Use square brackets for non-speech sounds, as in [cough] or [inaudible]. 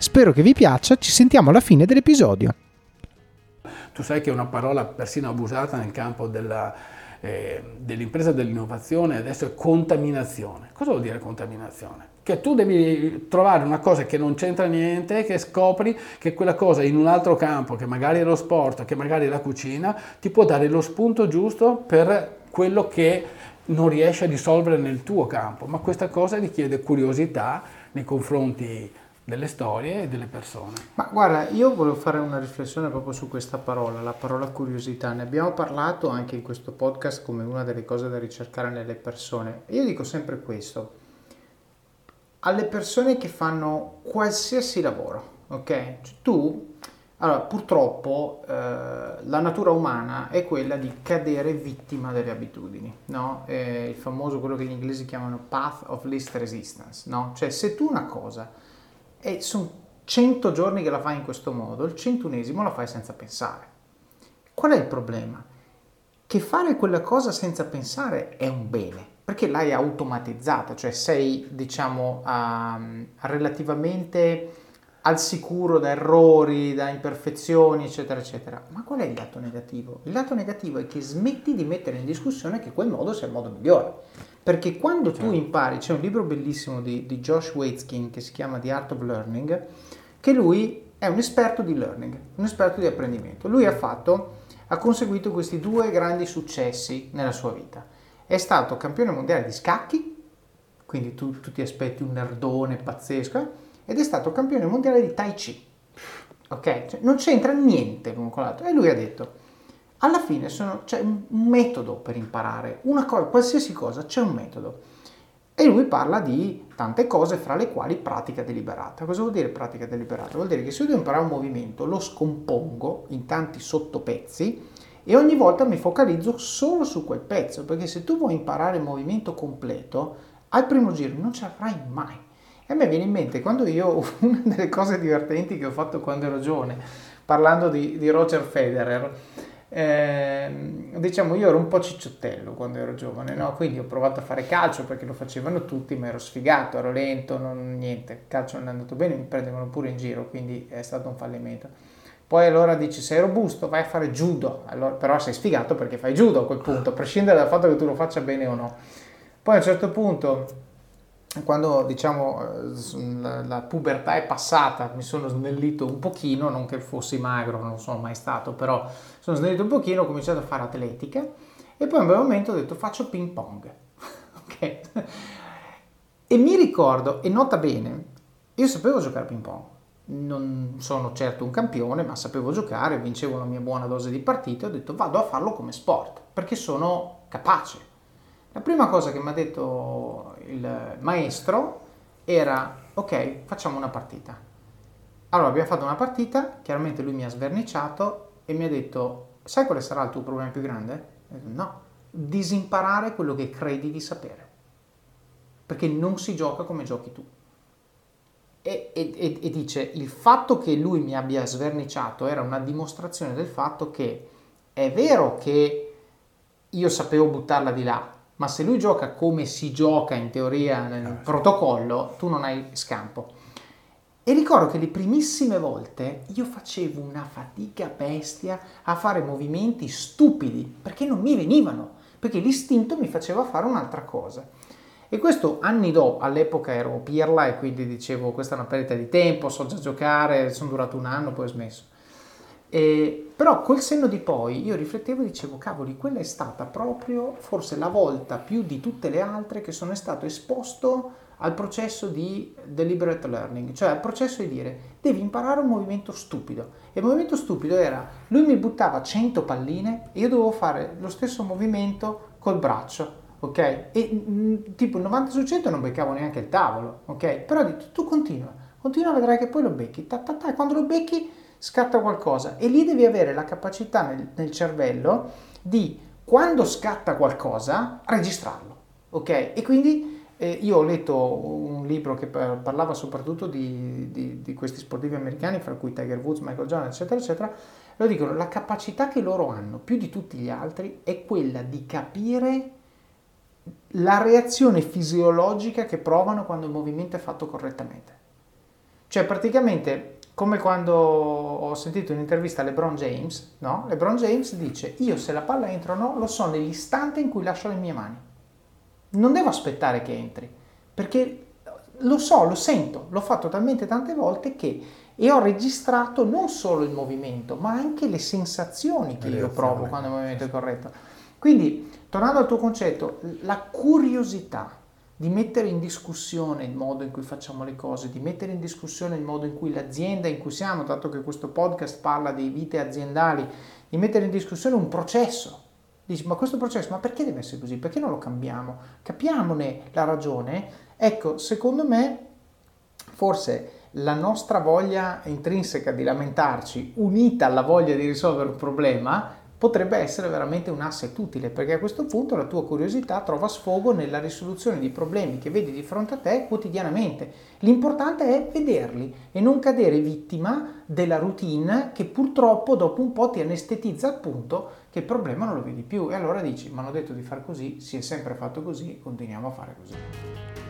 Spero che vi piaccia, ci sentiamo alla fine dell'episodio. Tu sai che è una parola persino abusata nel campo della, eh, dell'impresa dell'innovazione adesso è contaminazione. Cosa vuol dire contaminazione? Che tu devi trovare una cosa che non c'entra niente, che scopri che quella cosa in un altro campo, che magari è lo sport, che magari è la cucina, ti può dare lo spunto giusto per quello che non riesci a risolvere nel tuo campo. Ma questa cosa richiede curiosità nei confronti delle storie e delle persone. Ma guarda, io volevo fare una riflessione proprio su questa parola, la parola curiosità. Ne abbiamo parlato anche in questo podcast come una delle cose da ricercare nelle persone. Io dico sempre questo, alle persone che fanno qualsiasi lavoro, ok? Cioè, tu, allora purtroppo eh, la natura umana è quella di cadere vittima delle abitudini, no? È il famoso quello che gli inglesi chiamano path of least resistance, no? Cioè se tu una cosa e sono 100 giorni che la fai in questo modo, il centunesimo la fai senza pensare. Qual è il problema? Che fare quella cosa senza pensare è un bene, perché l'hai automatizzata, cioè sei, diciamo, um, relativamente al sicuro da errori, da imperfezioni, eccetera, eccetera. Ma qual è il lato negativo? Il lato negativo è che smetti di mettere in discussione che quel modo sia il modo migliore. Perché quando tu impari, c'è un libro bellissimo di, di Josh Waitzkin che si chiama The Art of Learning, che lui è un esperto di learning, un esperto di apprendimento. Lui ha fatto, ha conseguito questi due grandi successi nella sua vita. È stato campione mondiale di scacchi, quindi tu, tu ti aspetti un nerdone pazzesco, ed è stato campione mondiale di Tai Chi. Ok? Cioè, non c'entra niente con l'altro. E lui ha detto, alla fine sono, c'è un metodo per imparare, una cosa, qualsiasi cosa c'è un metodo. E lui parla di tante cose, fra le quali pratica deliberata. Cosa vuol dire pratica deliberata? Vuol dire che se io devo imparare un movimento, lo scompongo in tanti sottopezzi e ogni volta mi focalizzo solo su quel pezzo, perché se tu vuoi imparare il movimento completo, al primo giro non ce la farai mai. E a me viene in mente quando io, [laughs] una delle cose divertenti che ho fatto quando ero giovane, parlando di, di Roger Federer, eh, diciamo io ero un po' cicciottello quando ero giovane, no? quindi ho provato a fare calcio perché lo facevano tutti, ma ero sfigato, ero lento, non, niente, il calcio non è andato bene, mi prendevano pure in giro, quindi è stato un fallimento. Poi allora dici sei robusto, vai a fare judo, allora, però sei sfigato perché fai judo a quel punto, a prescindere dal fatto che tu lo faccia bene o no. Poi a un certo punto quando diciamo la, la, pubertà è passata, mi sono snellito un pochino, non che fossi magro, non sono mai stato, però sono snellito un pochino, ho cominciato a fare atletica e poi a un bel momento ho detto faccio ping pong. [laughs] ok? E mi ricordo, e nota bene, Io sapevo giocare a ping pong, non sono certo un campione, ma sapevo giocare, vincevo la mia buona dose di partite, ho detto vado a farlo come sport, perché sono capace. La prima cosa che mi ha detto il maestro era ok, facciamo una partita. Allora abbiamo fatto una partita, chiaramente lui mi ha sverniciato e mi ha detto sai quale sarà il tuo problema più grande? Detto, no, disimparare quello che credi di sapere, perché non si gioca come giochi tu. E, e, e, dice il fatto che lui mi abbia sverniciato era una dimostrazione del fatto che è vero che io sapevo buttarla di là, ma se lui gioca come si gioca in teoria nel eh, protocollo, tu non hai scampo. E ricordo che le primissime volte io facevo una fatica bestia a fare movimenti stupidi perché non mi venivano, perché l'istinto mi faceva fare un'altra cosa. E questo anni dopo, all'epoca ero pirla e quindi dicevo questa è una perdita di tempo, so già giocare, sono durato un anno, poi ho smesso. E, però col senno di poi io riflettevo e dicevo, cavoli, quella è stata proprio forse la volta più di tutte le altre che sono stato esposto al processo di deliberate learning, cioè al processo di dire devi imparare un movimento stupido. E il movimento stupido era, lui mi buttava 100 palline e io dovevo fare lo stesso movimento col braccio ok? E mm, tipo il 90 su 100 non beccavo neanche il tavolo, ok? Però detto, tu continua, continua, vedrai che poi lo becchi, ta, ta, ta, e quando lo becchi scatta qualcosa e lì devi avere la capacità nel, nel cervello di quando scatta qualcosa registrarlo, ok? E quindi eh, io ho letto un libro che parlava soprattutto di, di, di, questi sportivi americani, fra cui Tiger Woods, Michael Jordan, eccetera, eccetera. Lo dicono, la capacità che loro hanno, più di tutti gli altri, è quella di capire la reazione fisiologica che provano quando il movimento è fatto correttamente. Cioè praticamente come quando ho sentito un'intervista a LeBron James, no? LeBron James dice io se la palla entra o no lo so nell'istante in cui lascio le mie mani. Non devo aspettare che entri, perché lo so, lo sento, l'ho fatto talmente tante volte che e ho registrato non solo il movimento, ma anche le sensazioni che io provo quando il movimento è corretto. Quindi, tornando al tuo concetto, la curiosità di mettere in discussione il modo in cui facciamo le cose, di mettere in discussione il modo in cui l'azienda in cui siamo, dato che questo podcast parla di vite aziendali, di mettere in discussione un processo. Dici, ma questo processo, ma perché deve essere così? Perché non lo cambiamo? Capiamone la ragione. Ecco, secondo me, forse la nostra voglia intrinseca di lamentarci, unita alla voglia di risolvere un problema, potrebbe essere veramente un asset utile perché a questo punto la tua curiosità trova sfogo nella risoluzione di problemi che vedi di fronte a te quotidianamente. L'importante è vederli e non cadere vittima della routine che purtroppo dopo un po' ti anestetizza al punto che il problema non lo vedi più e allora dici ma hanno detto di fare così, si è sempre fatto così, continuiamo a fare così.